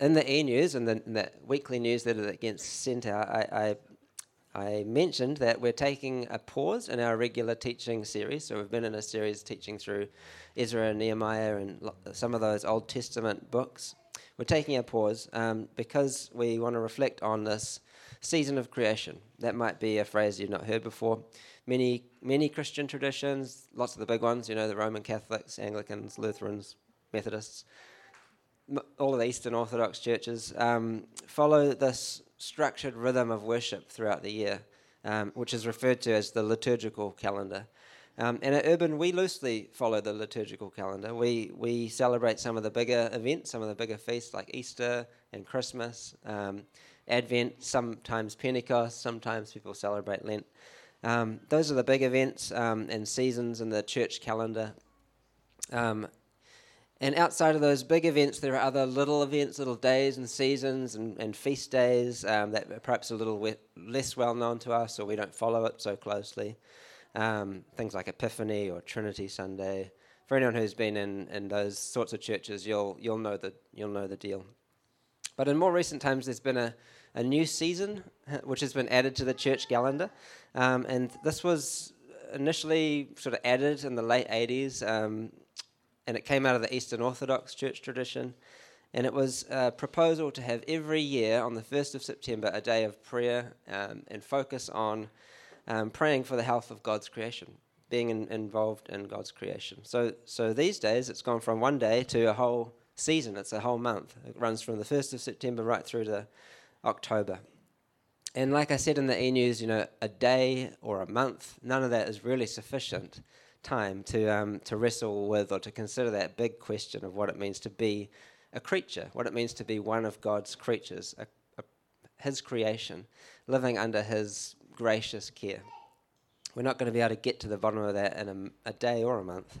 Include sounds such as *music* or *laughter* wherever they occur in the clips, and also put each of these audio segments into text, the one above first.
in the e news and the, the weekly newsletter that gets sent out, I, I, I mentioned that we're taking a pause in our regular teaching series. So we've been in a series teaching through Ezra and Nehemiah and lo- some of those Old Testament books. We're taking a pause um, because we want to reflect on this season of creation. That might be a phrase you've not heard before. Many, many Christian traditions, lots of the big ones, you know, the Roman Catholics, Anglicans, Lutherans, Methodists, all of the Eastern Orthodox churches um, follow this structured rhythm of worship throughout the year, um, which is referred to as the liturgical calendar. Um, and at Urban, we loosely follow the liturgical calendar. We, we celebrate some of the bigger events, some of the bigger feasts like Easter and Christmas, um, Advent, sometimes Pentecost, sometimes people celebrate Lent. Um, those are the big events um, and seasons in the church calendar. Um, and outside of those big events, there are other little events, little days and seasons and, and feast days um, that are perhaps a little we- less well known to us or we don't follow it so closely. Um, things like Epiphany or Trinity Sunday. For anyone who's been in, in those sorts of churches, you'll, you'll, know the, you'll know the deal. But in more recent times, there's been a, a new season which has been added to the church calendar. Um, and this was initially sort of added in the late 80s. And it came out of the Eastern Orthodox Church tradition. And it was a proposal to have every year on the 1st of September a day of prayer um, and focus on um, praying for the health of God's creation, being in, involved in God's creation. So, so these days it's gone from one day to a whole season, it's a whole month. It runs from the 1st of September right through to October. And like I said in the e news, you know, a day or a month, none of that is really sufficient time to, um, to wrestle with or to consider that big question of what it means to be a creature, what it means to be one of God's creatures, a, a, His creation, living under His gracious care. We're not going to be able to get to the bottom of that in a, a day or a month.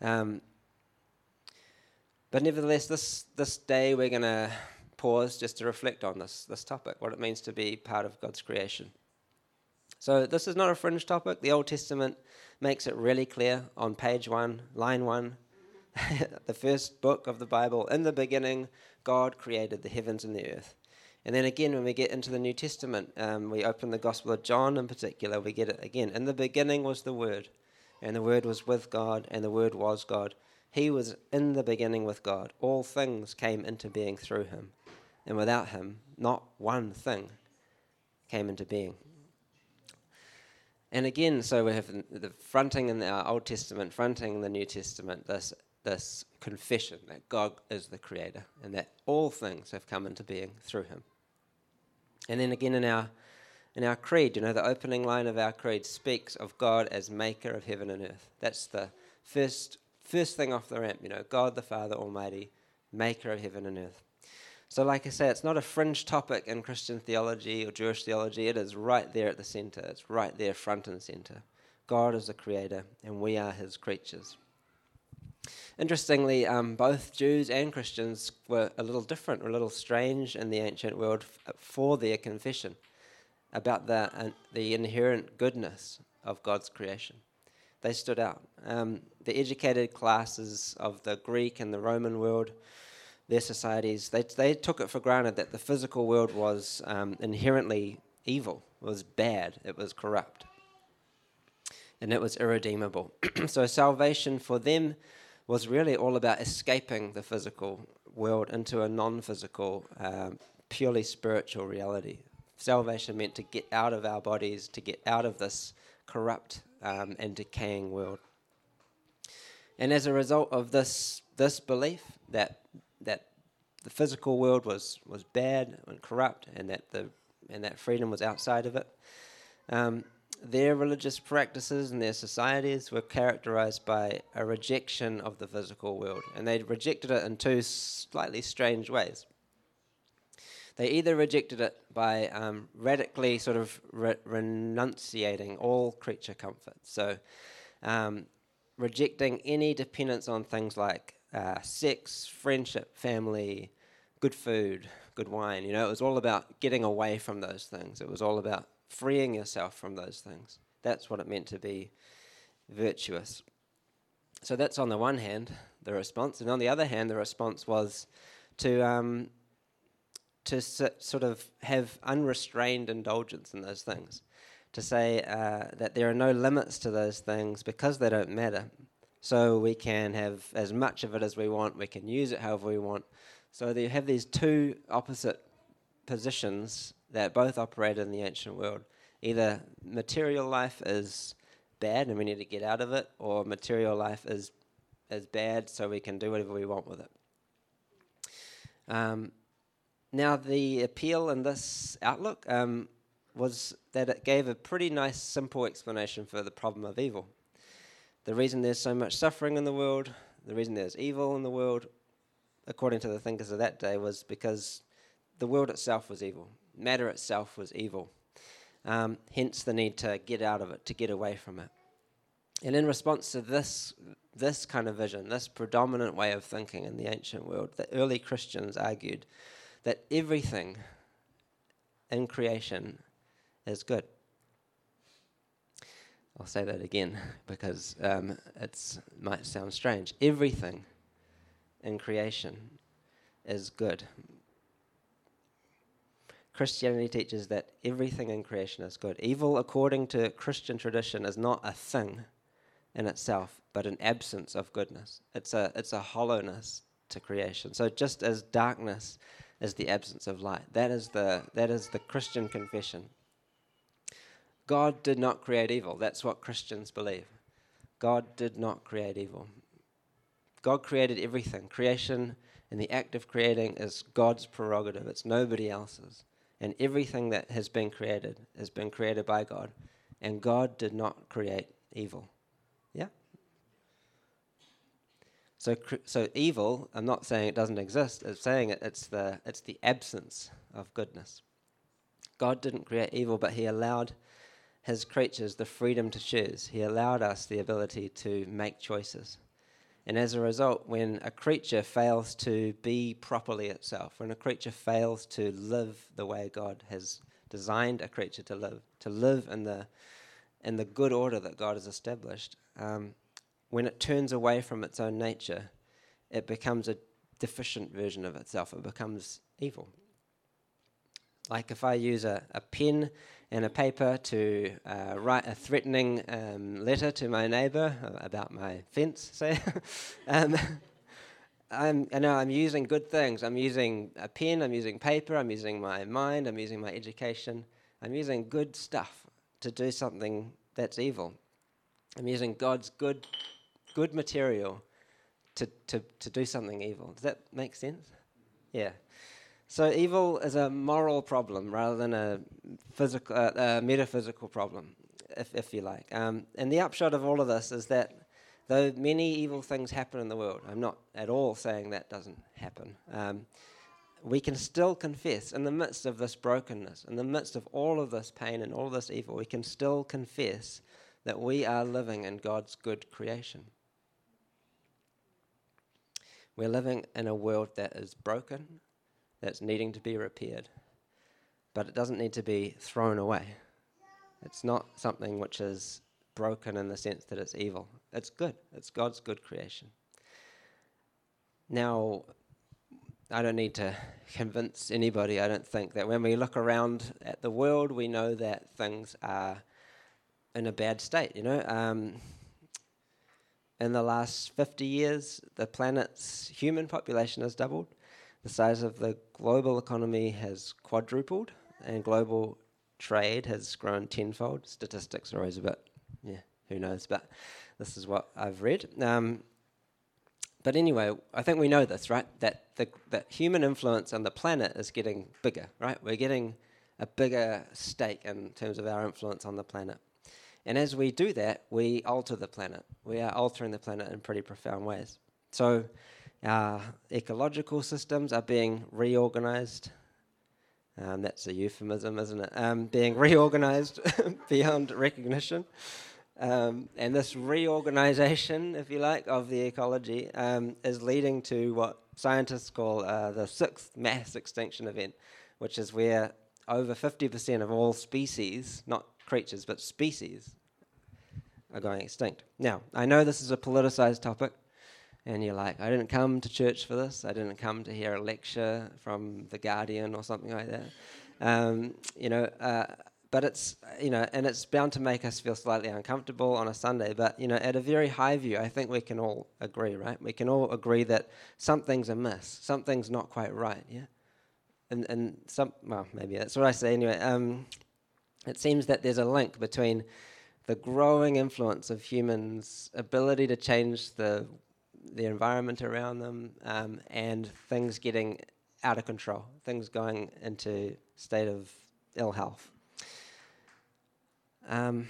Um, but nevertheless, this, this day we're going to pause just to reflect on this, this topic, what it means to be part of God's creation. So, this is not a fringe topic. The Old Testament makes it really clear on page one, line one, *laughs* the first book of the Bible. In the beginning, God created the heavens and the earth. And then again, when we get into the New Testament, um, we open the Gospel of John in particular, we get it again. In the beginning was the Word, and the Word was with God, and the Word was God. He was in the beginning with God. All things came into being through him. And without him, not one thing came into being. And again, so we have the fronting in our uh, Old Testament, fronting in the New Testament, this, this confession that God is the creator and that all things have come into being through him. And then again in our, in our creed, you know, the opening line of our creed speaks of God as maker of heaven and earth. That's the first, first thing off the ramp, you know, God the Father Almighty, maker of heaven and earth. So, like I say, it's not a fringe topic in Christian theology or Jewish theology. It is right there at the center. It's right there, front and center. God is the creator, and we are his creatures. Interestingly, um, both Jews and Christians were a little different, or a little strange in the ancient world f- for their confession about the, uh, the inherent goodness of God's creation. They stood out. Um, the educated classes of the Greek and the Roman world their societies, they, they took it for granted that the physical world was um, inherently evil, was bad, it was corrupt, and it was irredeemable. *clears throat* so salvation for them was really all about escaping the physical world into a non physical, um, purely spiritual reality. Salvation meant to get out of our bodies, to get out of this corrupt um, and decaying world. And as a result of this, this belief that that the physical world was, was bad and corrupt and that, the, and that freedom was outside of it. Um, their religious practices and their societies were characterized by a rejection of the physical world, and they rejected it in two slightly strange ways. They either rejected it by um, radically sort of re- renunciating all creature comfort, so um, rejecting any dependence on things like uh, sex, friendship, family, good food, good wine. You know, it was all about getting away from those things. It was all about freeing yourself from those things. That's what it meant to be virtuous. So that's on the one hand the response, and on the other hand, the response was to um, to sort of have unrestrained indulgence in those things, to say uh, that there are no limits to those things because they don't matter. So we can have as much of it as we want, we can use it however we want. So you have these two opposite positions that both operate in the ancient world. Either material life is bad and we need to get out of it, or material life is is bad so we can do whatever we want with it. Um, now, the appeal in this outlook um, was that it gave a pretty nice, simple explanation for the problem of evil. The reason there's so much suffering in the world, the reason there's evil in the world, according to the thinkers of that day, was because the world itself was evil. Matter itself was evil. Um, hence the need to get out of it, to get away from it. And in response to this, this kind of vision, this predominant way of thinking in the ancient world, the early Christians argued that everything in creation is good. I'll say that again *laughs* because um, it might sound strange. Everything in creation is good. Christianity teaches that everything in creation is good. Evil, according to Christian tradition, is not a thing in itself, but an absence of goodness. It's a, it's a hollowness to creation. So just as darkness is the absence of light, that is the, that is the Christian confession. God did not create evil. That's what Christians believe. God did not create evil. God created everything. Creation and the act of creating is God's prerogative, it's nobody else's. And everything that has been created has been created by God. And God did not create evil. Yeah? So, so evil, I'm not saying it doesn't exist, I'm saying it, it's, the, it's the absence of goodness. God didn't create evil, but He allowed His creatures the freedom to choose. He allowed us the ability to make choices. And as a result, when a creature fails to be properly itself, when a creature fails to live the way God has designed a creature to live, to live in the, in the good order that God has established, um, when it turns away from its own nature, it becomes a deficient version of itself. It becomes evil. Like if I use a, a pen and a paper to uh, write a threatening um, letter to my neighbour about my fence, *laughs* say. um, I'm, I know I'm using good things. I'm using a pen, I'm using paper, I'm using my mind, I'm using my education. I'm using good stuff to do something that's evil. I'm using God's good, good material to, to, to do something evil. Does that make sense? Yeah. So evil is a moral problem rather than a physical, uh, a metaphysical problem, if, if you like. Um, and the upshot of all of this is that though many evil things happen in the world, I'm not at all saying that doesn't happen. Um, we can still confess in the midst of this brokenness, in the midst of all of this pain and all of this evil, we can still confess that we are living in God's good creation. We're living in a world that is broken that's needing to be repaired. But it doesn't need to be thrown away. It's not something which is broken in the sense that it's evil. It's good, it's God's good creation. Now, I don't need to convince anybody, I don't think, that when we look around at the world, we know that things are in a bad state, you know. Um, in the last 50 years, the planet's human population has doubled. The size of the global economy has quadrupled, and global trade has grown tenfold. Statistics are always a bit, yeah, who knows, but this is what I've read. Um, but anyway, I think we know this, right? That the that human influence on the planet is getting bigger, right? We're getting a bigger stake in terms of our influence on the planet. And as we do that, we alter the planet. We are altering the planet in pretty profound ways. So our ecological systems are being reorganized. Um, that's a euphemism, isn't it? Um, being reorganized *laughs* beyond recognition. Um, and this reorganization, if you like, of the ecology um, is leading to what scientists call uh, the sixth mass extinction event, which is where over 50% of all species, not creatures, but species, are going extinct. Now, I know this is a politicized topic. And you're like, I didn't come to church for this. I didn't come to hear a lecture from The Guardian or something like that. Um, you know, uh, but it's you know, and it's bound to make us feel slightly uncomfortable on a Sunday. But you know, at a very high view, I think we can all agree, right? We can all agree that something's amiss, something's not quite right, yeah. And and some, well, maybe that's what I say anyway. Um, it seems that there's a link between the growing influence of humans' ability to change the the environment around them um, and things getting out of control, things going into state of ill health. Um,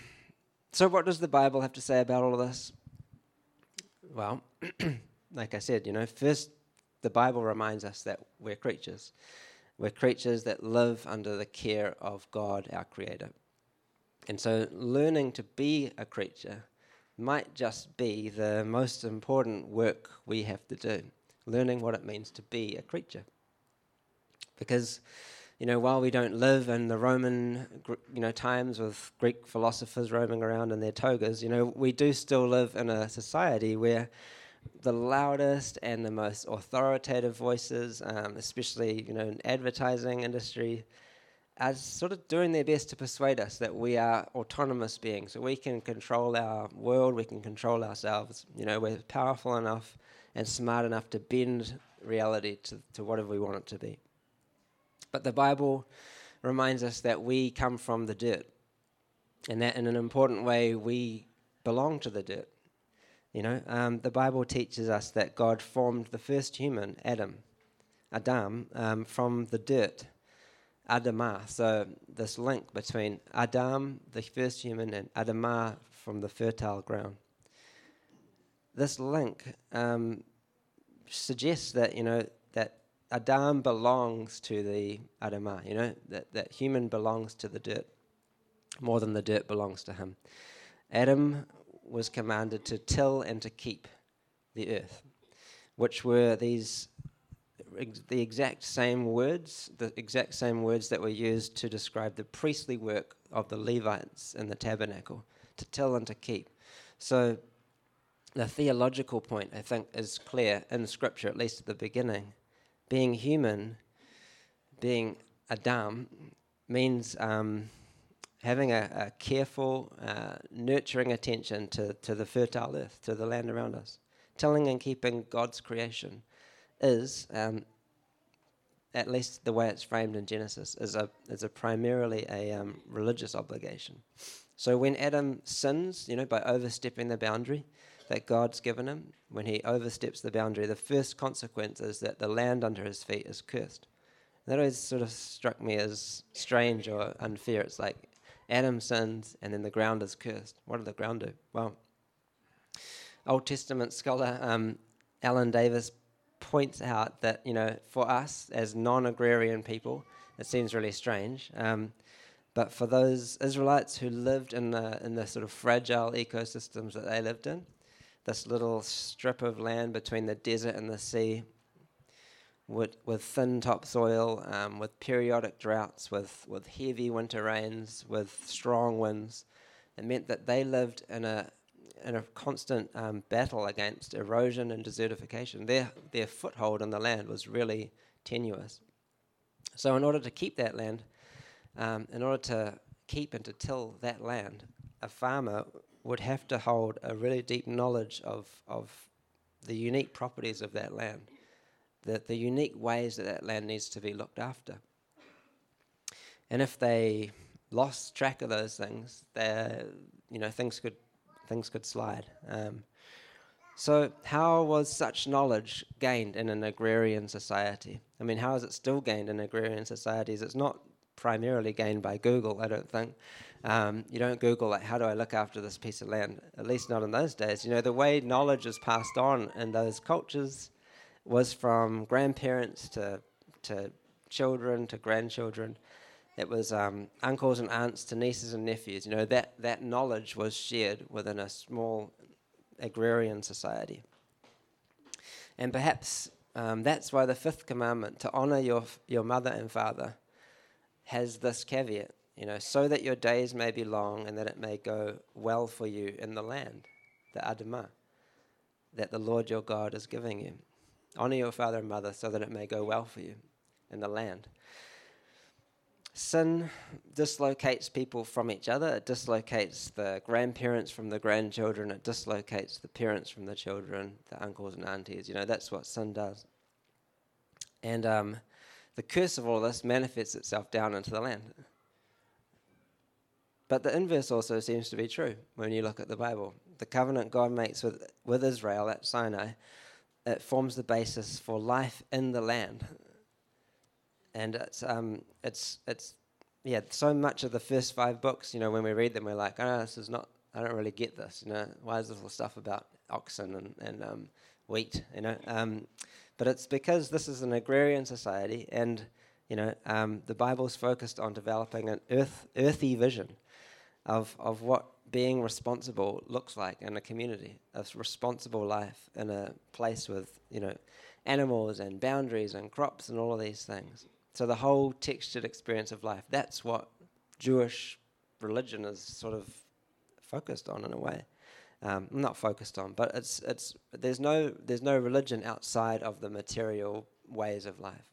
so, what does the Bible have to say about all of this? Well, *clears throat* like I said, you know, first, the Bible reminds us that we're creatures. We're creatures that live under the care of God, our Creator. And so, learning to be a creature might just be the most important work we have to do, learning what it means to be a creature. Because you know, while we don't live in the Roman, you know, times with Greek philosophers roaming around in their togas, you know, we do still live in a society where the loudest and the most authoritative voices, um, especially, you know, in advertising industry, are sort of doing their best to persuade us that we are autonomous beings, so we can control our world, we can control ourselves. You know, we're powerful enough and smart enough to bend reality to, to whatever we want it to be. But the Bible reminds us that we come from the dirt, and that in an important way we belong to the dirt. You know, um, the Bible teaches us that God formed the first human, Adam, Adam, um, from the dirt, Adamah. So this link between Adam, the first human, and Adamah from the fertile ground. This link um, suggests that you know that Adam belongs to the Adamah, you know, that, that human belongs to the dirt more than the dirt belongs to him. Adam was commanded to till and to keep the earth, which were these the exact same words, the exact same words that were used to describe the priestly work of the Levites in the tabernacle, to till and to keep. So the theological point, I think, is clear in Scripture, at least at the beginning being human, being Adam, means um, having a, a careful, uh, nurturing attention to, to the fertile earth, to the land around us. Telling and keeping God's creation is, um, at least the way it's framed in Genesis, is a, is a primarily a um, religious obligation. So when Adam sins, you know, by overstepping the boundary, that God's given him, when he oversteps the boundary, the first consequence is that the land under his feet is cursed. that always sort of struck me as strange or unfair. It's like Adam sins and then the ground is cursed. What did the ground do? Well, Old Testament scholar um, Ellen Davis points out that, you know, for us as non agrarian people, it seems really strange. Um, but for those Israelites who lived in the, in the sort of fragile ecosystems that they lived in, this little strip of land between the desert and the sea with, with thin topsoil, um, with periodic droughts, with, with heavy winter rains, with strong winds. It meant that they lived in a, in a constant um, battle against erosion and desertification. Their, their foothold in the land was really tenuous. So, in order to keep that land, um, in order to keep and to till that land, a farmer would have to hold a really deep knowledge of, of the unique properties of that land, the, the unique ways that that land needs to be looked after. And if they lost track of those things, you know, things could, things could slide. Um, so, how was such knowledge gained in an agrarian society? I mean, how is it still gained in agrarian societies? It's not primarily gained by Google, I don't think. Um, you don't Google like, how do I look after this piece of land? At least not in those days. You know, the way knowledge is passed on in those cultures was from grandparents to to children to grandchildren. It was um, uncles and aunts to nieces and nephews. You know, that that knowledge was shared within a small agrarian society. And perhaps um, that's why the fifth commandment, to honor your, your mother and father, has this caveat you know, so that your days may be long and that it may go well for you in the land, the Adamah, that the Lord your God is giving you. Honor your father and mother so that it may go well for you in the land. Sin dislocates people from each other. It dislocates the grandparents from the grandchildren. It dislocates the parents from the children, the uncles and aunties. You know, that's what sin does. And um, the curse of all this manifests itself down into the land. But the inverse also seems to be true when you look at the Bible. The covenant God makes with, with Israel at Sinai, it forms the basis for life in the land. And it's, um, it's, it's, yeah, so much of the first five books, you know, when we read them, we're like, oh, this is not, I don't really get this, you know, why is this all stuff about oxen and, and um, wheat, you know? Um, but it's because this is an agrarian society and, you know, um, the Bible's focused on developing an earth, earthy vision of, of what being responsible looks like in a community, a responsible life in a place with, you know, animals and boundaries and crops and all of these things. So the whole textured experience of life, that's what Jewish religion is sort of focused on in a way. Um, not focused on, but it's it's there's no there's no religion outside of the material ways of life.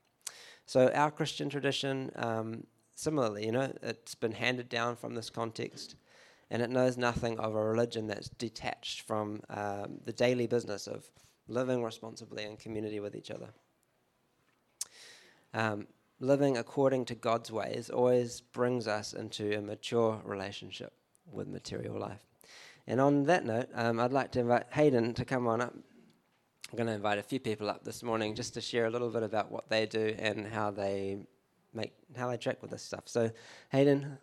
So our Christian tradition um, similarly, you know, it's been handed down from this context, and it knows nothing of a religion that's detached from um, the daily business of living responsibly in community with each other. Living according to God's ways always brings us into a mature relationship with material life. And on that note, um, I'd like to invite Hayden to come on up. I'm going to invite a few people up this morning just to share a little bit about what they do and how they make how they track with this stuff. So, Hayden,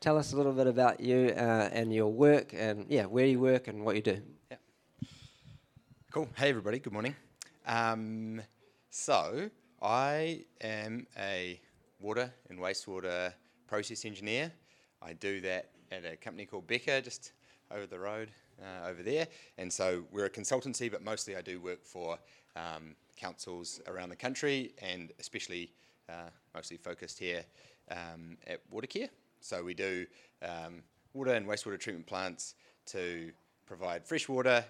tell us a little bit about you uh, and your work, and yeah, where you work and what you do. Yeah. Cool. Hey, everybody. Good morning. Um, so, I am a water and wastewater process engineer. I do that at a company called Beca, just over the road uh, over there. And so we're a consultancy, but mostly I do work for um, councils around the country and especially uh, mostly focused here um, at Watercare. So we do um, water and wastewater treatment plants to provide fresh water,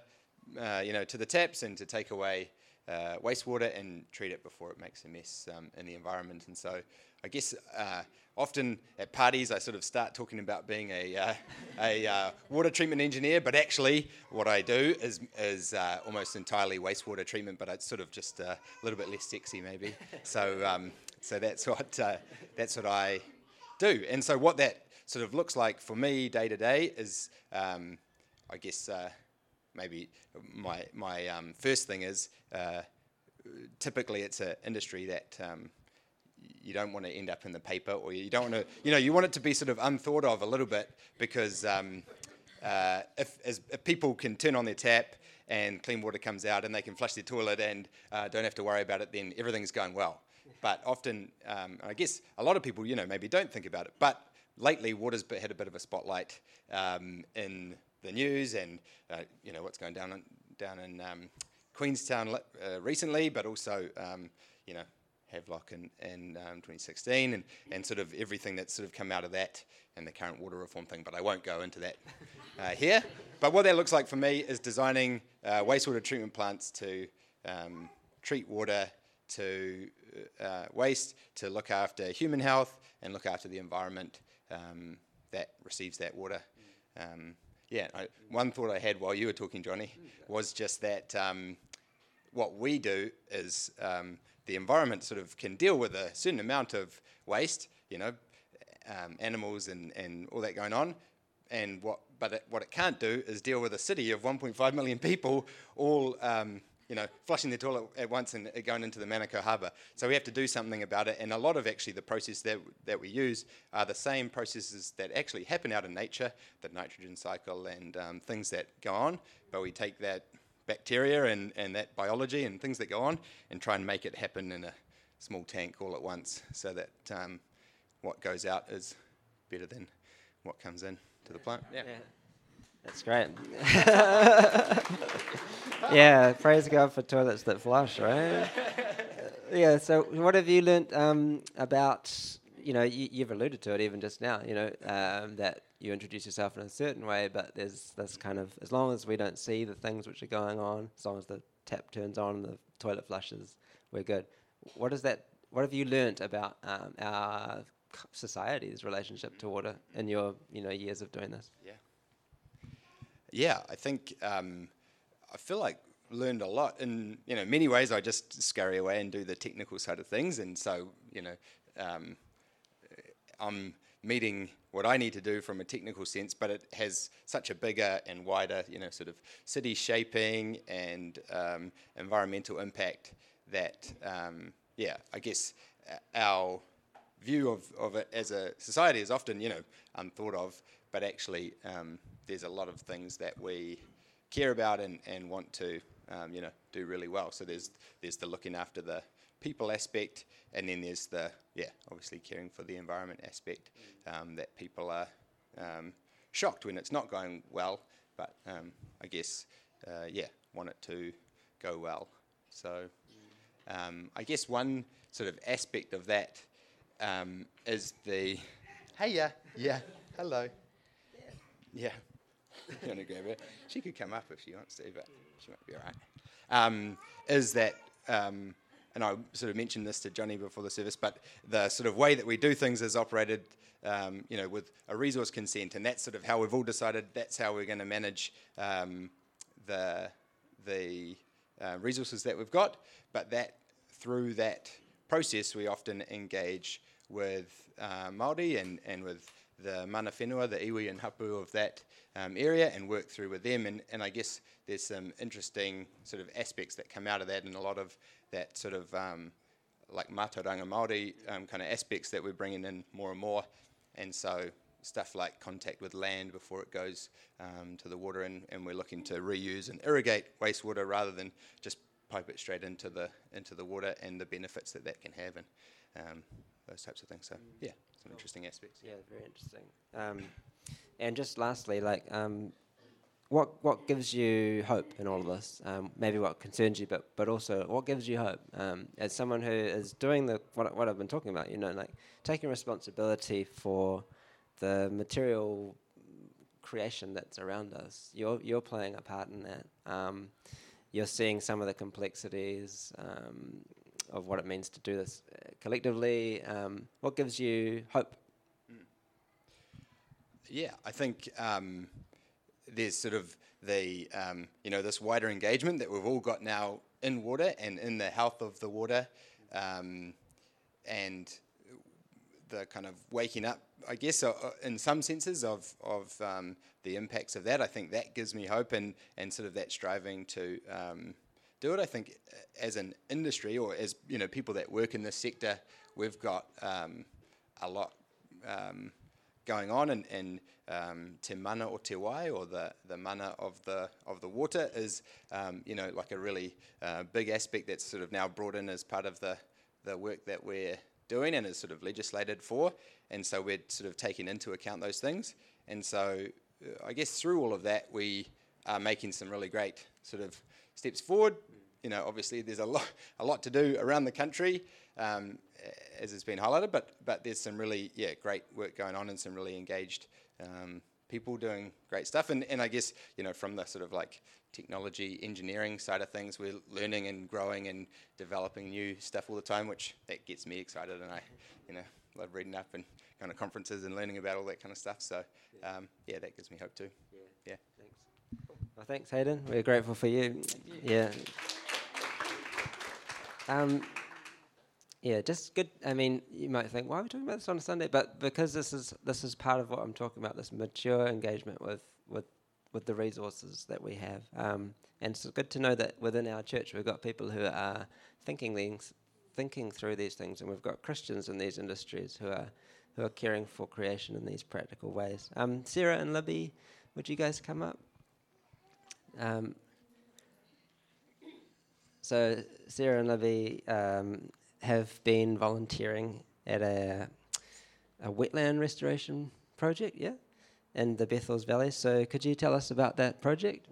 uh, you know, to the taps and to take away uh, wastewater and treat it before it makes a mess um, in the environment. And so I guess uh, often at parties I sort of start talking about being a, uh, a uh, water treatment engineer, but actually what I do is, is uh, almost entirely wastewater treatment, but it's sort of just a little bit less sexy maybe. So um, so that's what uh, that's what I do. And so what that sort of looks like for me day to day is, um, I guess, uh, maybe my my um, first thing is uh, typically it's an industry that. Um, you don't want to end up in the paper, or you don't want to, you know, you want it to be sort of unthought of a little bit because um, uh, if, as, if people can turn on their tap and clean water comes out and they can flush their toilet and uh, don't have to worry about it, then everything's going well. But often, um, I guess a lot of people, you know, maybe don't think about it. But lately, water's had a bit of a spotlight um, in the news, and uh, you know what's going down in, down in um, Queenstown uh, recently, but also um, you know Havelock in, in um, 2016, and, and sort of everything that's sort of come out of that and the current water reform thing. But I won't go into that *laughs* uh, here. But what that looks like for me is designing uh, wastewater treatment plants to um, treat water to uh, waste, to look after human health, and look after the environment um, that receives that water. Um, yeah, I, one thought I had while you were talking, Johnny, was just that um, what we do is um, the environment sort of can deal with a certain amount of waste, you know, um, animals and, and all that going on. And what, but it, what it can't do is deal with a city of 1.5 million people all um, you know, flushing the toilet at once and going into the Manukau Harbour. So we have to do something about it. And a lot of actually the process that, that we use are the same processes that actually happen out in nature, the nitrogen cycle and um, things that go on. But we take that bacteria and, and that biology and things that go on and try and make it happen in a small tank all at once so that um, what goes out is better than what comes in to the plant. yeah. yeah. That's great. *laughs* yeah, praise God for toilets that flush, right? yeah. So, what have you learnt um, about you know, you, you've alluded to it even just now. You know um, that you introduce yourself in a certain way, but there's this kind of as long as we don't see the things which are going on, as long as the tap turns on, the toilet flushes, we're good. What is that? What have you learnt about um, our society's relationship to water in your you know years of doing this? Yeah. Yeah, I think um, I feel like learned a lot in you know many ways. I just scurry away and do the technical side of things, and so you know um, I'm meeting what I need to do from a technical sense, but it has such a bigger and wider you know sort of city shaping and um, environmental impact that um, yeah I guess our view of, of it as a society is often you know unthought of, but actually um, there's a lot of things that we care about and, and want to um, you know, do really well. So there's there's the looking after the people aspect, and then there's the yeah, obviously caring for the environment aspect. Um, that people are um, shocked when it's not going well, but um, I guess uh, yeah, want it to go well. So um, I guess one sort of aspect of that is the hey yeah yeah hello yeah. You want to grab her? She could come up if she wants to, but she might be all right. Um, is that, um, and I sort of mentioned this to Johnny before the service, but the sort of way that we do things is operated, um, you know, with a resource consent, and that's sort of how we've all decided that's how we're going to manage um, the the uh, resources that we've got. But that through that process, we often engage with uh, Maori and and with the mana whenua, the iwi and hapu of that um, area and work through with them. And, and I guess there's some interesting sort of aspects that come out of that and a lot of that sort of um, like mātauranga Māori um, kind of aspects that we're bringing in more and more. And so stuff like contact with land before it goes um, to the water and, and we're looking to reuse and irrigate wastewater rather than just pipe it straight into the into the water and the benefits that that can have and um, those types of things. So yeah, some interesting aspects. Yeah, very interesting. Um, and just lastly, like, um, what what gives you hope in all of this? Um, maybe what concerns you, but but also what gives you hope um, as someone who is doing the what what I've been talking about. You know, like taking responsibility for the material creation that's around us. You're you're playing a part in that. Um, you're seeing some of the complexities um, of what it means to do this uh, collectively. Um, what gives you hope? Yeah, I think um, there's sort of the um, you know this wider engagement that we've all got now in water and in the health of the water, um, and the kind of waking up, I guess, uh, uh, in some senses of of um, the impacts of that. I think that gives me hope and and sort of that striving to um, do it. I think uh, as an industry or as you know people that work in this sector, we've got um, a lot um, going on, and, and um, te mana o te wai, or the, the mana of the of the water, is um, you know like a really uh, big aspect that's sort of now brought in as part of the the work that we're doing and is sort of legislated for, and so we're sort of taking into account those things, and so uh, I guess through all of that we are making some really great sort of steps forward. You know, obviously there's a lot a lot to do around the country um, as has been highlighted, but but there's some really yeah great work going on and some really engaged um, people doing great stuff. And and I guess you know from the sort of like technology engineering side of things, we're learning and growing and developing new stuff all the time, which that gets me excited, and I you know love reading up and going to conferences and learning about all that kind of stuff. So um, yeah, that gives me hope too. Yeah. yeah. Thanks. Well, thanks, Hayden. We're grateful for you. you. Yeah. Um, yeah, just good. I mean, you might think, why are we talking about this on a Sunday? But because this is this is part of what I'm talking about, this mature engagement with with with the resources that we have. Um, and it's good to know that within our church we've got people who are thinking things, thinking through these things, and we've got Christians in these industries who are who are caring for creation in these practical ways. Um, Sarah and Libby, would you guys come up? Um, so Sarah and Libby um, have been volunteering at a, a wetland restoration project, yeah, in the Bethells Valley. So could you tell us about that project?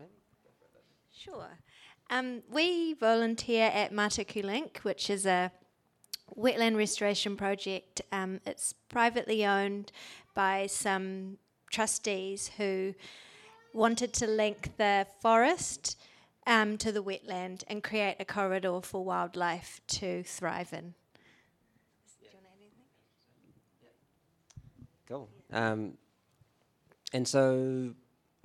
Sure. Um, we volunteer at Matuku Link, which is a wetland restoration project. Um, it's privately owned by some trustees who wanted to link the forest um, to the wetland and create a corridor for wildlife to thrive in. Cool. Um, and so,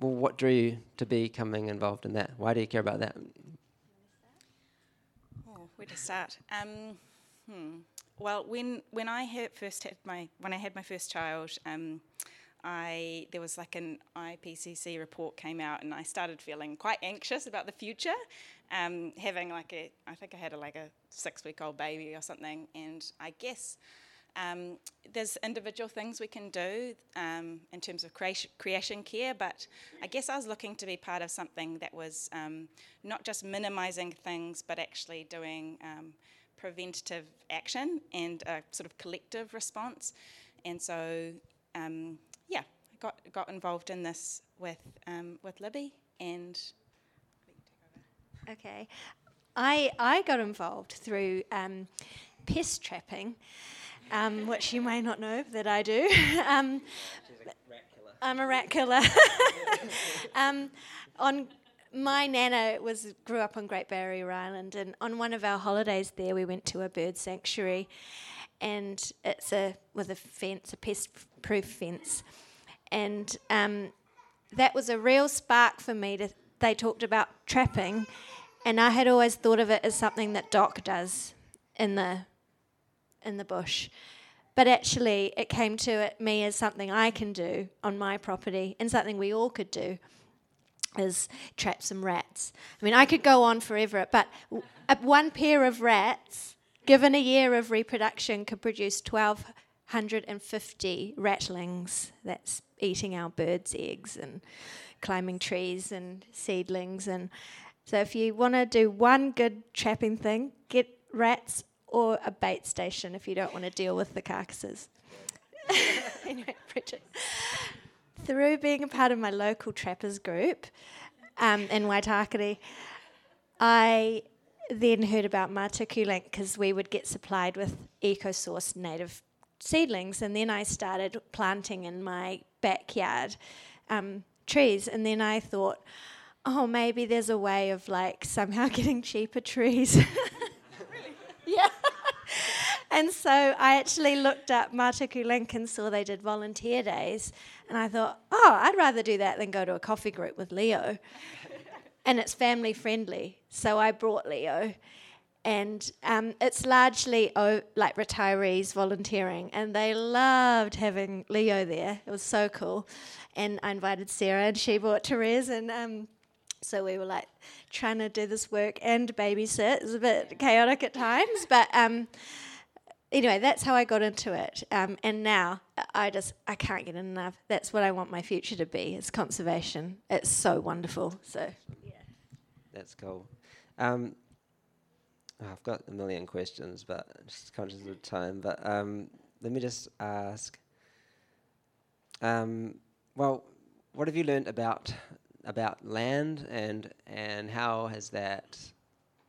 well, what drew you to becoming involved in that? Why do you care about that? Oh, where to start? Um, hmm. Well, when when I had first had my when I had my first child, um, I there was like an IPCC report came out, and I started feeling quite anxious about the future. Um, having like a, I think I had a, like a six week old baby or something, and I guess um, there's individual things we can do um, in terms of creation, creation, care, but I guess I was looking to be part of something that was um, not just minimizing things, but actually doing um, preventative action and a sort of collective response. And so, um, got got involved in this with um, with Libby and. Okay, I I got involved through pest trapping um, which you may not know that I do. *laughs* um, I'm a rat killer. *laughs* um, on my nana was grew up on Great Barrier Island, and on one of our holidays there, we went to a bird sanctuary, and it's a with a fence, a pest-proof fence, and um, that was a real spark for me. To they talked about trapping, and I had always thought of it as something that DOC does in the in the bush. But actually, it came to it, me as something I can do on my property and something we all could do is trap some rats. I mean, I could go on forever, but one pair of rats, given a year of reproduction, could produce 1,250 ratlings. That's eating our birds' eggs and climbing trees and seedlings. And so, if you want to do one good trapping thing, get rats or a bait station if you don't want to deal with the carcasses. *laughs* anyway, Bridget. Through being a part of my local trappers group um, in Waitakere, I then heard about Matuku Link because we would get supplied with eco-sourced native seedlings, and then I started planting in my backyard um, trees, and then I thought, oh, maybe there's a way of like somehow *laughs* getting cheaper trees. *laughs* yeah. and so I actually looked up Matuku Link and saw they did volunteer days. And I thought, oh, I'd rather do that than go to a coffee group with Leo. and it's family friendly. So I brought Leo. And um, it's largely oh, like retirees volunteering, and they loved having Leo there. It was so cool. And I invited Sarah, and she brought Therese, and um, so we were like trying to do this work and babysit. It was a bit chaotic at times, but um, anyway, that's how I got into it. Um, and now I just I can't get enough. That's what I want my future to be. It's conservation. It's so wonderful. So yeah, that's cool. Oh, I've got a million questions, but just conscious of time. But um, let me just ask. Um, well, what have you learned about about land and and how has that,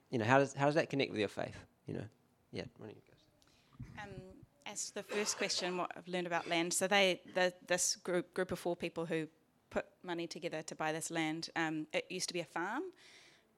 you know, how does how does that connect with your faith? You know, yeah. Um, as the first question, what I've learned about land. So they, the, this group group of four people who put money together to buy this land. Um, it used to be a farm,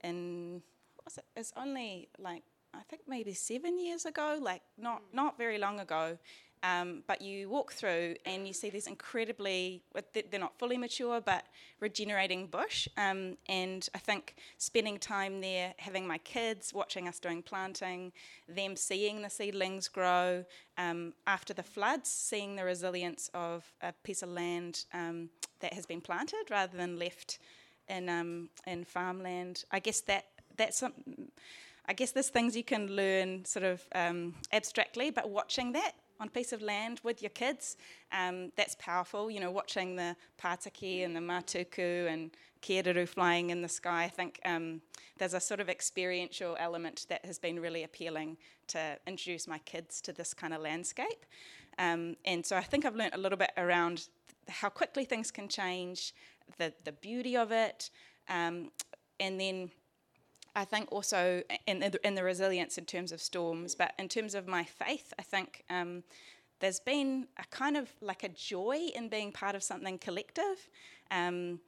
and was it? It's only like I think maybe seven years ago, like not not very long ago. Um, but you walk through and you see these incredibly, they're not fully mature, but regenerating bush. Um, and I think spending time there, having my kids, watching us doing planting, them seeing the seedlings grow, um, after the floods, seeing the resilience of a piece of land um, that has been planted rather than left in, um, in farmland. I guess that that's some, I guess there's things you can learn sort of um, abstractly, but watching that on a piece of land with your kids. Um, that's powerful. You know, watching the Pataki and the Matuku and Kēreru flying in the sky. I think um, there's a sort of experiential element that has been really appealing to introduce my kids to this kind of landscape. Um, and so I think I've learned a little bit around how quickly things can change, the, the beauty of it, um, and then I think also in the, in the resilience in terms of storms, but in terms of my faith, I think um, there's been a kind of like a joy in being part of something collective. Um,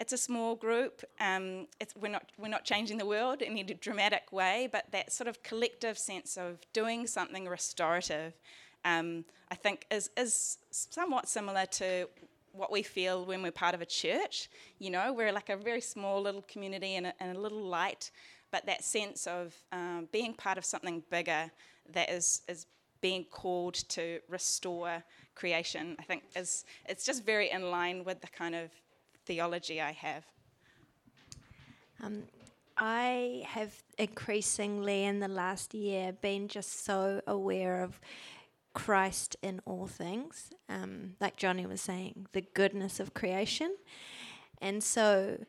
it's a small group. Um, we're not we're not changing the world in any dramatic way, but that sort of collective sense of doing something restorative, um, I think, is is somewhat similar to what we feel when we're part of a church. You know, we're like a very small little community and a, and a little light, but that sense of um, being part of something bigger that is is being called to restore creation, I think is it's just very in line with the kind of theology I have. Um, I have increasingly in the last year been just so aware of Christ in all things. Um, like Johnny was saying, the goodness of creation. And so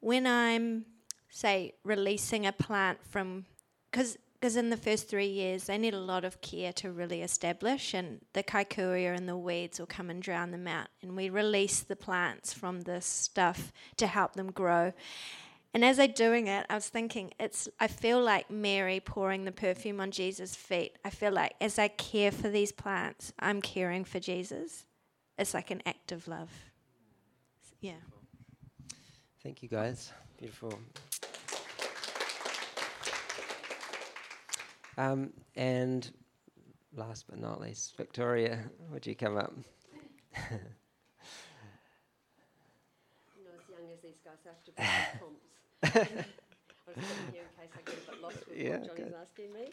when I'm, say, releasing a plant from, because because in the first three years they need a lot of care to really establish and the kikuyu and the weeds will come and drown them out and we release the plants from this stuff to help them grow and as I'm doing it, I was thinking, it's. I feel like Mary pouring the perfume on Jesus' feet. I feel like as I care for these plants, I'm caring for Jesus. It's like an act of love. Yeah. Thank you, guys. Beautiful. Um, and last but not least, Victoria, would you come up? *laughs* not as young as these guys have to be *laughs* comps. I was here in case I get a bit lost with yeah, what asking me.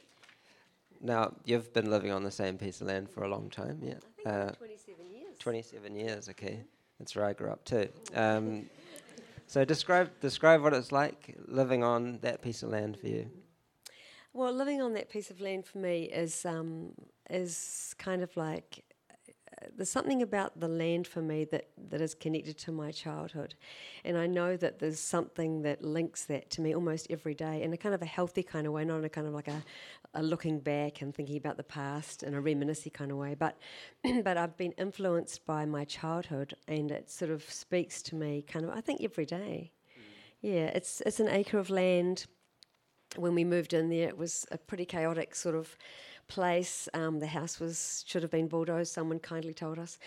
Now, you've been living on the same piece of land for a long time, yeah? Uh, 27 years. 27 years, okay. That's where I grew up too. Um, so describe describe what it's like living on that piece of land for you. Well, living on that piece of land for me is um, is kind of like there's something about the land for me that, that is connected to my childhood. And I know that there's something that links that to me almost every day in a kind of a healthy kind of way, not in a kind of like a, a looking back and thinking about the past in a reminiscing kind of way. But, *clears throat* but I've been influenced by my childhood and it sort of speaks to me kind of, I think, every day. Mm. Yeah, it's, it's an acre of land. When we moved in there, it was a pretty chaotic sort of place. Um, the house was should have been bulldozed. Someone kindly told us,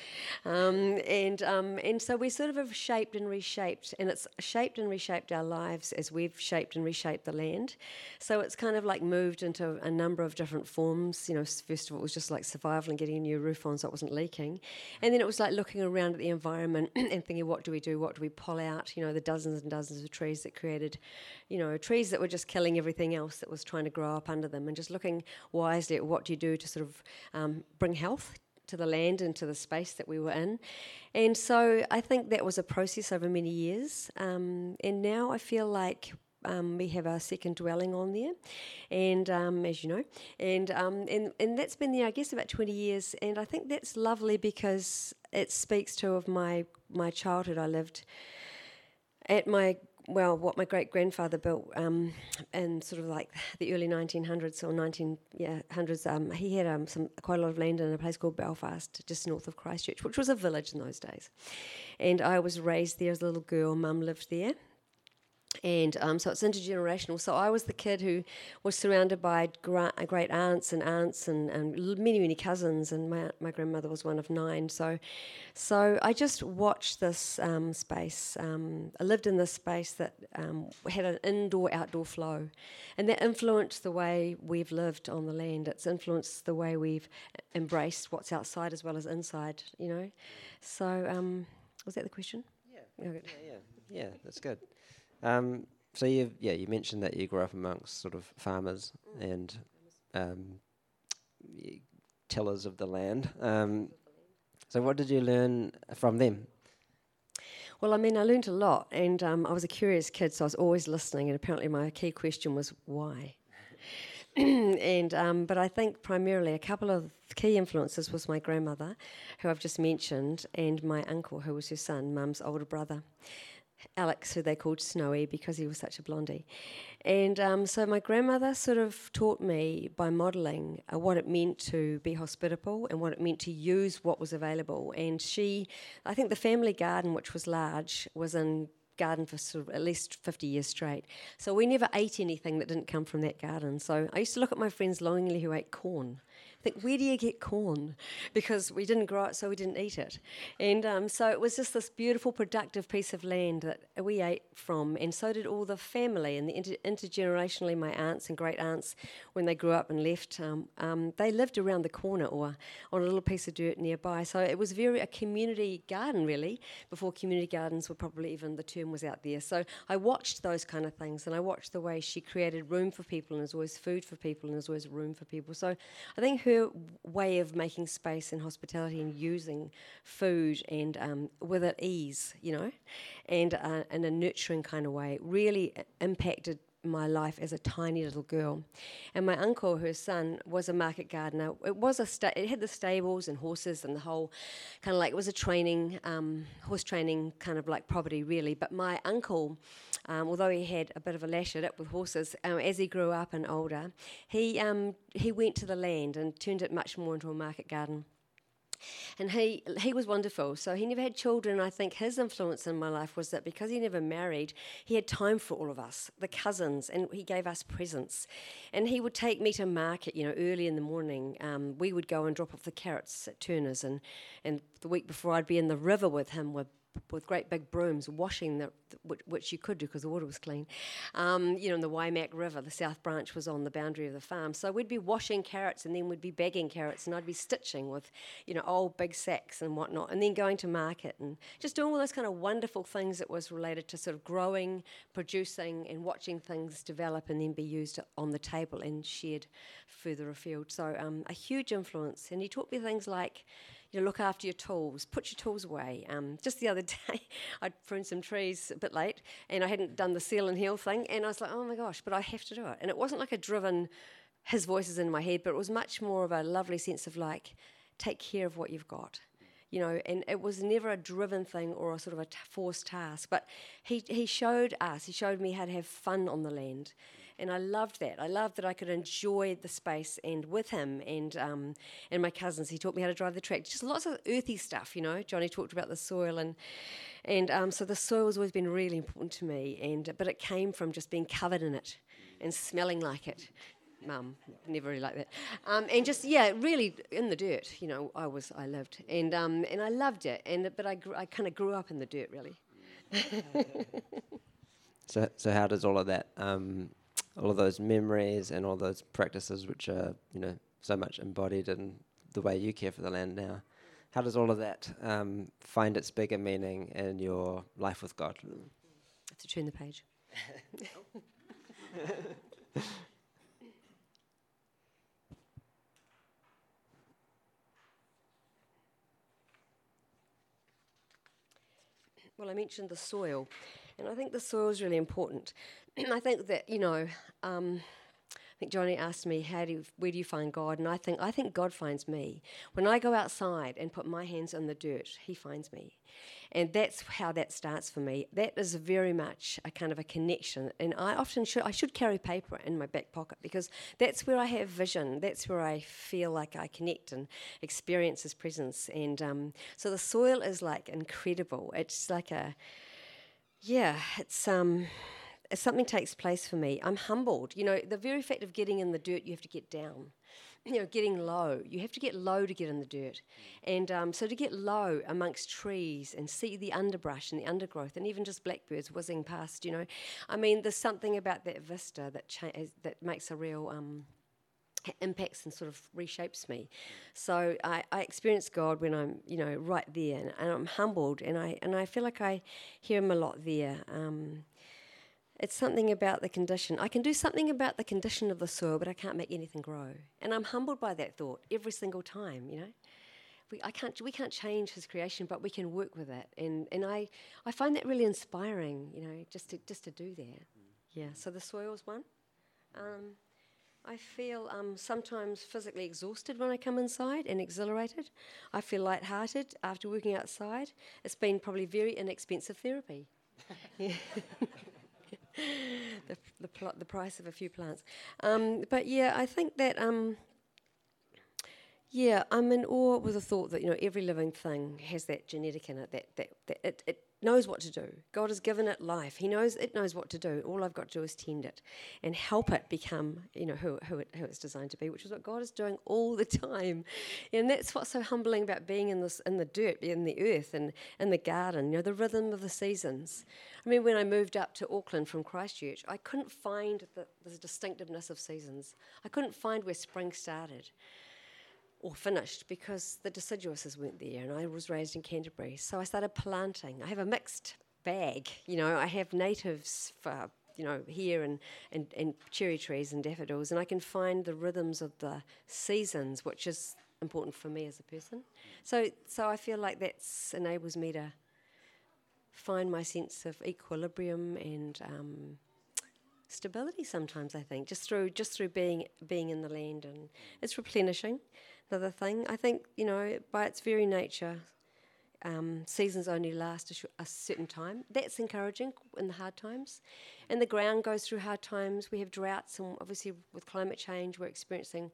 um, and um, and so we sort of have shaped and reshaped, and it's shaped and reshaped our lives as we've shaped and reshaped the land. So it's kind of like moved into a number of different forms. You know, first of all, it was just like survival and getting a new roof on so it wasn't leaking, and then it was like looking around at the environment *clears throat* and thinking, what do we do? What do we pull out? You know, the dozens and dozens of trees that created, you know, trees that were just killing everything else that was trying to grow up under them, and just looking wisely at what do you do to sort of um, bring health to the land and to the space that we were in. And so I think that was a process over many years. Um, and now I feel like um, we have our second dwelling on there, and um, as you know, and, um, and and that's been there, I guess, about twenty years, and I think that's lovely because it speaks to of my my childhood. I lived at my well, what my great grandfather built um, in sort of like the early 1900s or 19 yeah hundreds. Um, he had um, some quite a lot of land in a place called Belfast, just north of Christchurch, which was a village in those days. And I was raised there as a little girl. Mum lived there, and um, so it's intergenerational. So I was the kid who was surrounded by gra- great aunts and aunts and, and many many cousins, and my my grandmother was one of nine. So, so I just watched this um, space. Um, I lived in this space that um, had an indoor outdoor flow, and that influenced the way we've lived on the land. It's influenced the way we've embraced what's outside as well as inside. You know, so um, was that the question? Yeah, yeah, yeah, yeah. That's good. Um, so you yeah you mentioned that you grew up amongst sort of farmers mm. and um, tillers of the land. Um, so what did you learn from them? Well, I mean, I learned a lot, and um, I was a curious kid, so I was always listening. And apparently, my key question was why. *clears throat* and um, but I think primarily a couple of key influences was my grandmother, who I've just mentioned, and my uncle, who was her son, mum's older brother. Alex, who they called Snowy because he was such a blondie. And um, so my grandmother sort of taught me by modelling uh, what it meant to be hospitable and what it meant to use what was available. And she, I think the family garden, which was large, was in garden for sort of at least 50 years straight. So we never ate anything that didn't come from that garden. So I used to look at my friends longingly who ate corn think, where do you get corn? Because we didn't grow it, so we didn't eat it. And um, so it was just this beautiful, productive piece of land that we ate from, and so did all the family and the inter- intergenerationally, my aunts and great aunts, when they grew up and left, um, um, they lived around the corner or on a little piece of dirt nearby. So it was very a community garden, really, before community gardens were probably even the term was out there. So I watched those kind of things, and I watched the way she created room for people, and there's always food for people, and there's always room for people. So I think her way of making space and hospitality and using food and um, with at ease, you know, and uh, in a nurturing kind of way really impacted my life as a tiny little girl. And my uncle, her son, was a market gardener. It was a sta- it had the stables and horses and the whole kind of like it was a training um, horse training kind of like property really. But my uncle um, although he had a bit of a lash at it with horses, um, as he grew up and older, he, um, he went to the land and turned it much more into a market garden. And he he was wonderful. So he never had children. I think his influence in my life was that because he never married, he had time for all of us, the cousins, and he gave us presents. And he would take me to market, you know, early in the morning. Um, we would go and drop off the carrots at Turner's, and and the week before I'd be in the river with him with with great big brooms washing the, which, which you could do because the water was clean. Um, you know, in the Waimak River, the South Branch was on the boundary of the farm, so we'd be washing carrots and then we'd be bagging carrots and I'd be stitching with, you know, old big sacks and whatnot, and then going to market and just doing all those kind of wonderful things that was related to sort of growing, producing, and watching things develop and then be used on the table and shared further afield. So um, a huge influence, and he taught me things like you know, look after your tools, put your tools away. Um, just the other *laughs* day, I'd pruned some trees a bit late and I hadn't done the seal and heal thing, and I was like, oh my gosh, but I have to do it. And it wasn't like a driven, his voice is in my head, but it was much more of a lovely sense of like, take care of what you've got. You know, and it was never a driven thing or a sort of a t- forced task, but he, he showed us, he showed me how to have fun on the land and I loved that. I loved that I could enjoy the space and with him and um, and my cousins. He taught me how to drive the tractor. Just lots of earthy stuff, you know. Johnny talked about the soil and and um, so the soil has always been really important to me. And but it came from just being covered in it and smelling like it. Mum, never really like that. Um, and just yeah, really in the dirt. You know, I was I lived and um, and I loved it. And but I gr- I kind of grew up in the dirt really. *laughs* so so how does all of that um, all of those memories and all those practices which are you know so much embodied in the way you care for the land now. How does all of that um, find its bigger meaning in your life with god? I have to turn the page. *laughs* Well i mentioned the soil and i think the soil is really important *clears throat* I think that you know, um, I think Johnny asked me, "How do you, where do you find God?" And I think I think God finds me when I go outside and put my hands in the dirt. He finds me, and that's how that starts for me. That is very much a kind of a connection, and I often should I should carry paper in my back pocket because that's where I have vision. That's where I feel like I connect and experience His presence. And um, so the soil is like incredible. It's like a yeah, it's um something takes place for me, I'm humbled. You know, the very fact of getting in the dirt, you have to get down. *clears throat* You know, getting low. You have to get low to get in the dirt. And um, so to get low amongst trees and see the underbrush and the undergrowth and even just blackbirds whizzing past, you know, I mean, there's something about that vista that, cha- that makes a real. Um, impacts and sort of reshapes me. So I, I, experience God when I'm, you know, right there, and, and, I'm humbled, and I and I feel like I hear Him a lot there. Um, it's something about the condition. I can do something about the condition of the soil, but I can't make anything grow. And I'm humbled by that thought every single time, you know. We, I can't, we can't change his creation, but we can work with it. And, and I, I find that really inspiring, you know, just to, just to do that. Yeah, so the soil's one. Um, I feel um, sometimes physically exhausted when I come inside and exhilarated. I feel lighthearted after working outside. It's been probably very inexpensive therapy. *laughs* *laughs* *laughs* the the, pl- the price of a few plants. Um, but yeah, I think that um, Yeah, I'm in awe with the thought that you know every living thing has that genetic in it that that, that it, it knows what to do. God has given it life. He knows it knows what to do. All I've got to do is tend it and help it become you know who who, it, who it's designed to be, which is what God is doing all the *laughs* time. And that's what's so humbling about being in this in the dirt, in the earth, and in the garden. You know the rhythm of the seasons. I mean, when I moved up to Auckland from Christchurch, I couldn't find the, the distinctiveness of seasons. I couldn't find where spring started or finished because the deciduouses weren't there and I was raised in Canterbury. So I started planting. I have a mixed bag, you know, I have natives for, you know, here and, and, and cherry trees and daffodils and I can find the rhythms of the seasons, which is important for me as a person. So so I feel like that enables me to find my sense of equilibrium and um, stability sometimes I think just through just through being being in the land and it's replenishing another thing. I think, you know, by its very nature, um, seasons only last a, sh- a, certain time. That's encouraging in the hard times. And the ground goes through hard times. We have droughts, and obviously, with climate change, we're experiencing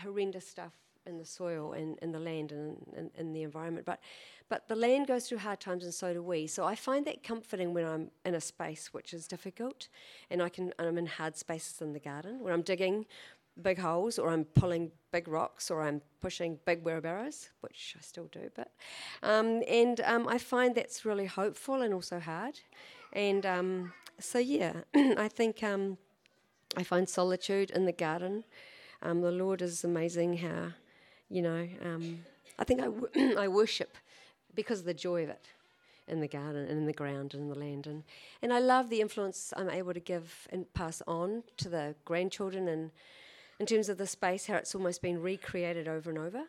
horrendous stuff in the soil and in the land and in, the environment. But, but the land goes through hard times, and so do we. So I find that comforting when I'm in a space which is difficult, and I can. And I'm in hard spaces in the garden when I'm digging big holes or I'm pulling big rocks or I'm pushing big wheelbarrows, which I still do, but um, and um, I find that's really hopeful and also hard. And um, so yeah, *clears throat* I think um, I find solitude in the garden. Um, the Lord is amazing. How you know um, I think I, w- *clears throat* I worship because of the joy of it in the garden and in the ground and in the land. And, and I love the influence I'm able to give and pass on to the grandchildren and in terms of the space, how it's almost been recreated over and over.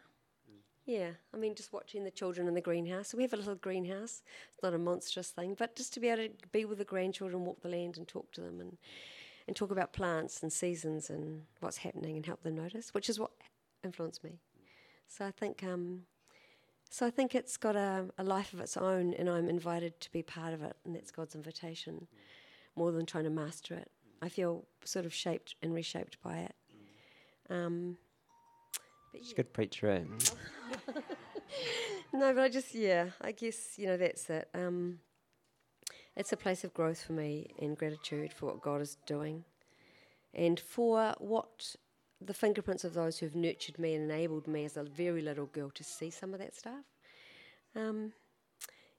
Yeah, I mean, just watching the children in the greenhouse. We have a little greenhouse. It's not a monstrous thing, but just to be able to be with the grandchildren, walk the land, and talk to them, and and talk about plants and seasons and what's happening, and help them notice, which is what influenced me. So I think, um, so I think it's got a, a life of its own, and I'm invited to be part of it, and that's God's invitation, more than trying to master it. I feel sort of shaped and reshaped by it. Um, She's a good preacher, eh? *laughs* no, but I just, yeah, I guess, you know, that's it. Um, it's a place of growth for me and gratitude for what God is doing and for what the fingerprints of those who've nurtured me and enabled me as a very little girl to see some of that stuff. Um,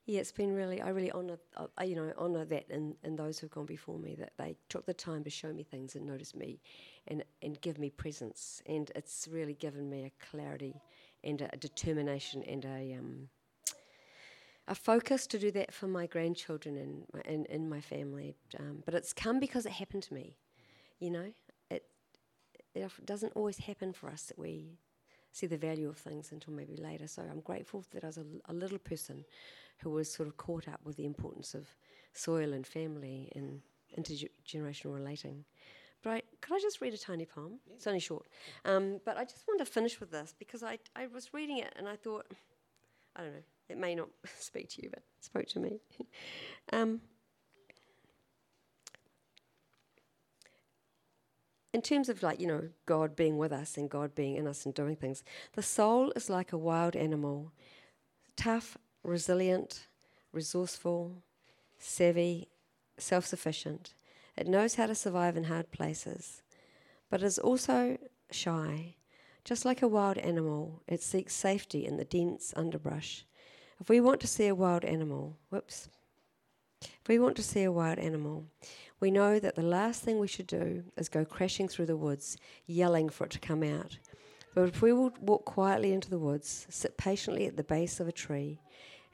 yeah, it's been really, I really honour, uh, you know, honour that and in those who've gone before me, that they took the time to show me things and notice me and, and give me presence. And it's really given me a clarity and a, a determination and a, um, a focus to do that for my grandchildren and, my, and, and my family. Um, but it's come because it happened to me, you know. It, it doesn't always happen for us that we see the value of things until maybe later. So I'm grateful that I was a, a little person who was sort of caught up with the importance of soil and family and intergenerational relating. But I, could I just read a tiny poem? Yeah. It's only short. Um, but I just want to finish with this because I, I was reading it and I thought, I don't know, it may not *laughs* speak to you, but it spoke to me. *laughs* um, in terms of like, you know, God being with us and God being in us and doing things, the soul is like a wild animal, tough, resilient, resourceful, savvy, self sufficient. It knows how to survive in hard places, but is also shy. Just like a wild animal, it seeks safety in the dense underbrush. If we want to see a wild animal, whoops, if we want to see a wild animal, we know that the last thing we should do is go crashing through the woods, yelling for it to come out. But if we will walk quietly into the woods, sit patiently at the base of a tree,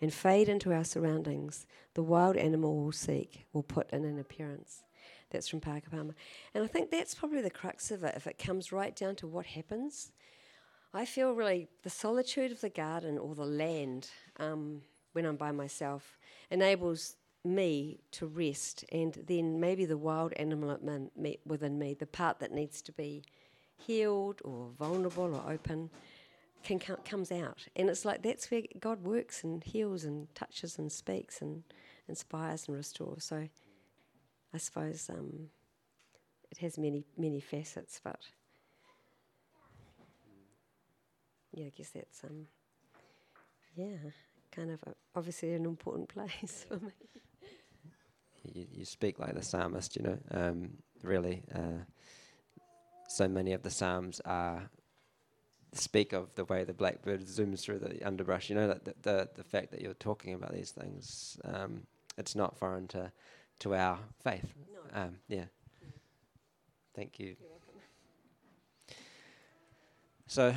and fade into our surroundings, the wild animal will seek, will put in an appearance. That's from Parker Palmer. And I think that's probably the crux of it, if it comes right down to what happens. I feel really the solitude of the garden or the land um, when I'm by myself enables me to rest, and then maybe the wild animal within me, the part that needs to be healed or vulnerable or open, can comes out, and it's like that's where God works and heals and touches and speaks and inspires and restores. So, I suppose um, it has many many facets, but yeah, I guess that's um, yeah, kind of a, obviously an important *laughs* place for me. You, you speak like the psalmist, you know. Um, really, uh, so many of the psalms are speak of the way the blackbird zooms through the underbrush. You know, that the, the, the fact that you're talking about these things, um, it's not foreign to to our faith. No. Um, yeah. Thank you. So,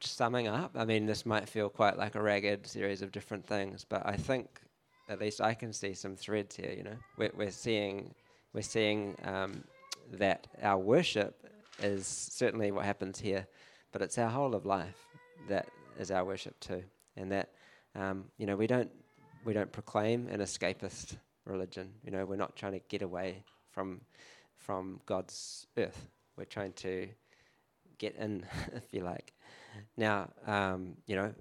summing up, I mean, this might feel quite like a ragged series of different things, but I think at least I can see some threads here. You know, we're, we're seeing we're seeing um, that our worship is certainly what happens here, but it's our whole of life that is our worship too, and that um, you know we don't we don't proclaim an escapist religion. You know, we're not trying to get away from from God's earth. We're trying to get in, *laughs* if you like. Now, um, you know,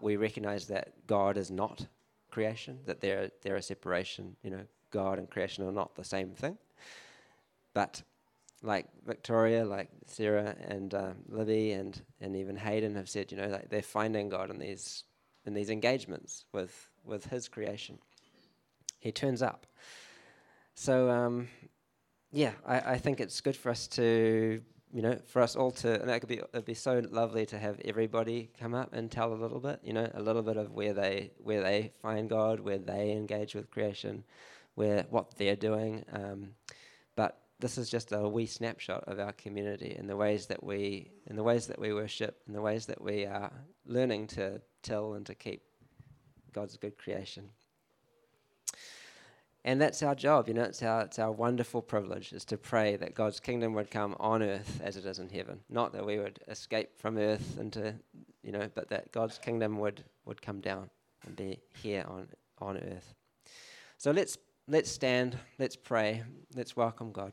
we recognize that God is not creation, that there there are separation. You know, God and creation are not the same thing. But like Victoria, like Sarah and um, Libby and and even Hayden have said, you know, like they're finding God in these in these engagements with with His creation. He turns up. So um, yeah, I, I think it's good for us to you know, for us all to, and that could be, it'd be so lovely to have everybody come up and tell a little bit, you know, a little bit of where they, where they find God, where they engage with creation, where what they're doing. Um, but this is just a wee snapshot of our community and the ways that we, in the ways that we worship, and the ways that we are learning to tell and to keep God's good creation. And that's our job, you know, it's our, it's our wonderful privilege is to pray that God's kingdom would come on earth as it is in heaven. Not that we would escape from earth into, you know, but that God's kingdom would, would come down and be here on, on earth. So let's, let's stand, let's pray, let's welcome God.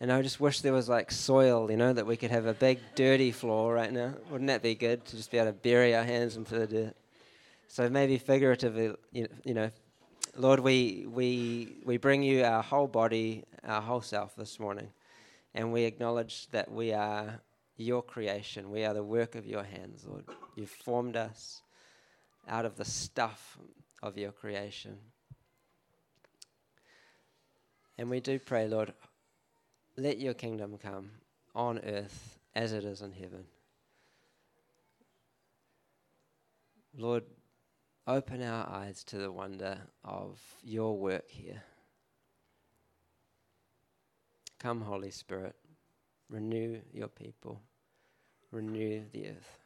And I just wish there was like soil, you know, that we could have a big dirty floor right now. Wouldn't that be good to just be able to bury our hands into the dirt? So maybe figuratively, you know, Lord, we, we, we bring you our whole body, our whole self this morning, and we acknowledge that we are your creation. We are the work of your hands, Lord. You've formed us out of the stuff of your creation. And we do pray, Lord, let your kingdom come on earth as it is in heaven. Lord, Open our eyes to the wonder of your work here. Come, Holy Spirit, renew your people, renew the earth.